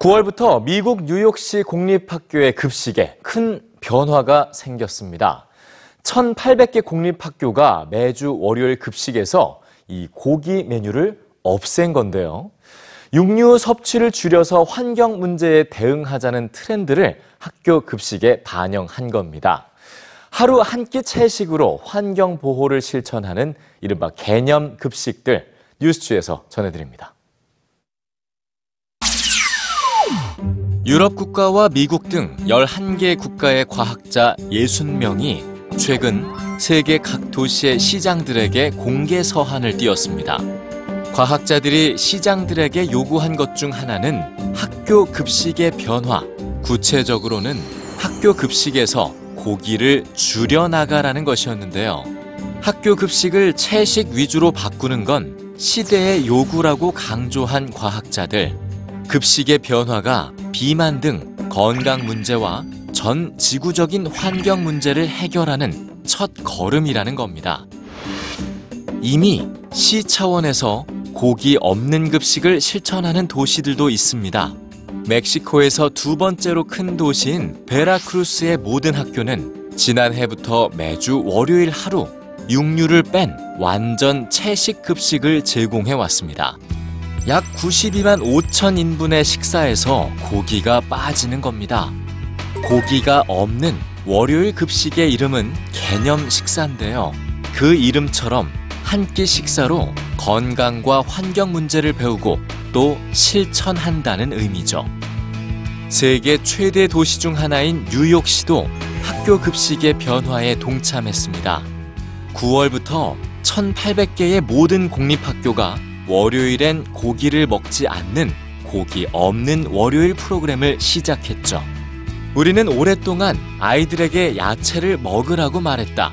9월부터 미국 뉴욕시 공립학교의 급식에 큰 변화가 생겼습니다. 1,800개 공립학교가 매주 월요일 급식에서 이 고기 메뉴를 없앤 건데요. 육류 섭취를 줄여서 환경 문제에 대응하자는 트렌드를 학교 급식에 반영한 겁니다. 하루 한 끼 채식으로 환경 보호를 실천하는 이른바 개념 급식들 뉴스주에서 전해드립니다. 유럽 국가와 미국 등 11개 국가의 과학자 60명이 최근 세계 각 도시의 시장들에게 공개 서한을 띄웠습니다. 과학자들이 시장들에게 요구한 것 중 하나는 학교 급식의 변화, 구체적으로는 학교 급식에서 고기를 줄여나가라는 것이었는데요. 학교 급식을 채식 위주로 바꾸는 건 시대의 요구라고 강조한 과학자들. 급식의 변화가 비만 등 건강 문제와 전 지구적인 환경 문제를 해결하는 첫 걸음이라는 겁니다. 이미 시 차원에서 고기 없는 급식을 실천하는 도시들도 있습니다. 멕시코에서 두 번째로 큰 도시인 베라크루스의 모든 학교는 지난해부터 매주 월요일 하루 육류를 뺀 완전 채식 급식을 제공해 왔습니다. 약 92만 5천 인분의 식사에서 고기가 빠지는 겁니다. 고기가 없는 월요일 급식의 이름은 개념 식사인데요. 그 이름처럼 한 끼 식사로 건강과 환경 문제를 배우고 또 실천한다는 의미죠. 세계 최대 도시 중 하나인 뉴욕시도 학교 급식의 변화에 동참했습니다. 9월부터 1,800개의 모든 공립학교가 월요일엔 고기를 먹지 않는 고기 없는 월요일 프로그램을 시작했죠. 우리는 오랫동안 아이들에게 야채를 먹으라고 말했다.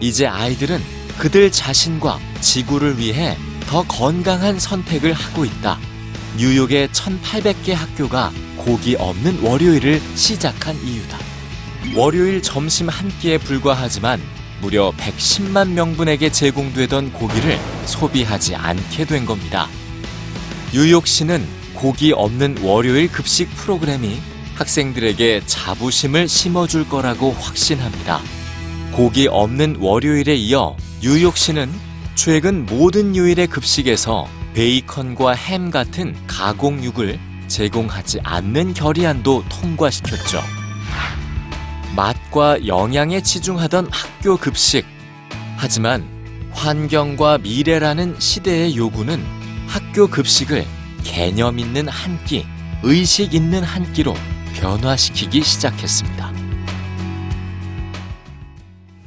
이제 아이들은 그들 자신과 지구를 위해 더 건강한 선택을 하고 있다. 뉴욕의 1,800개 학교가 고기 없는 월요일을 시작한 이유다. 월요일 점심 한 끼에 불과하지만 무려 110만 명분에게 제공되던 고기를 소비하지 않게 된 겁니다. 뉴욕시는 고기 없는 월요일 급식 프로그램이 학생들에게 자부심을 심어줄 거라고 확신합니다. 고기 없는 월요일에 이어 뉴욕시는 최근 모든 요일의 급식에서 베이컨과 햄 같은 가공육을 제공하지 않는 결의안도 통과시켰죠. 맛과 영양에 치중하던 학교 급식. 하지만 환경과 미래라는 시대의 요구는 학교 급식을 개념 있는 한 끼, 의식 있는 한 끼로 변화시키기 시작했습니다.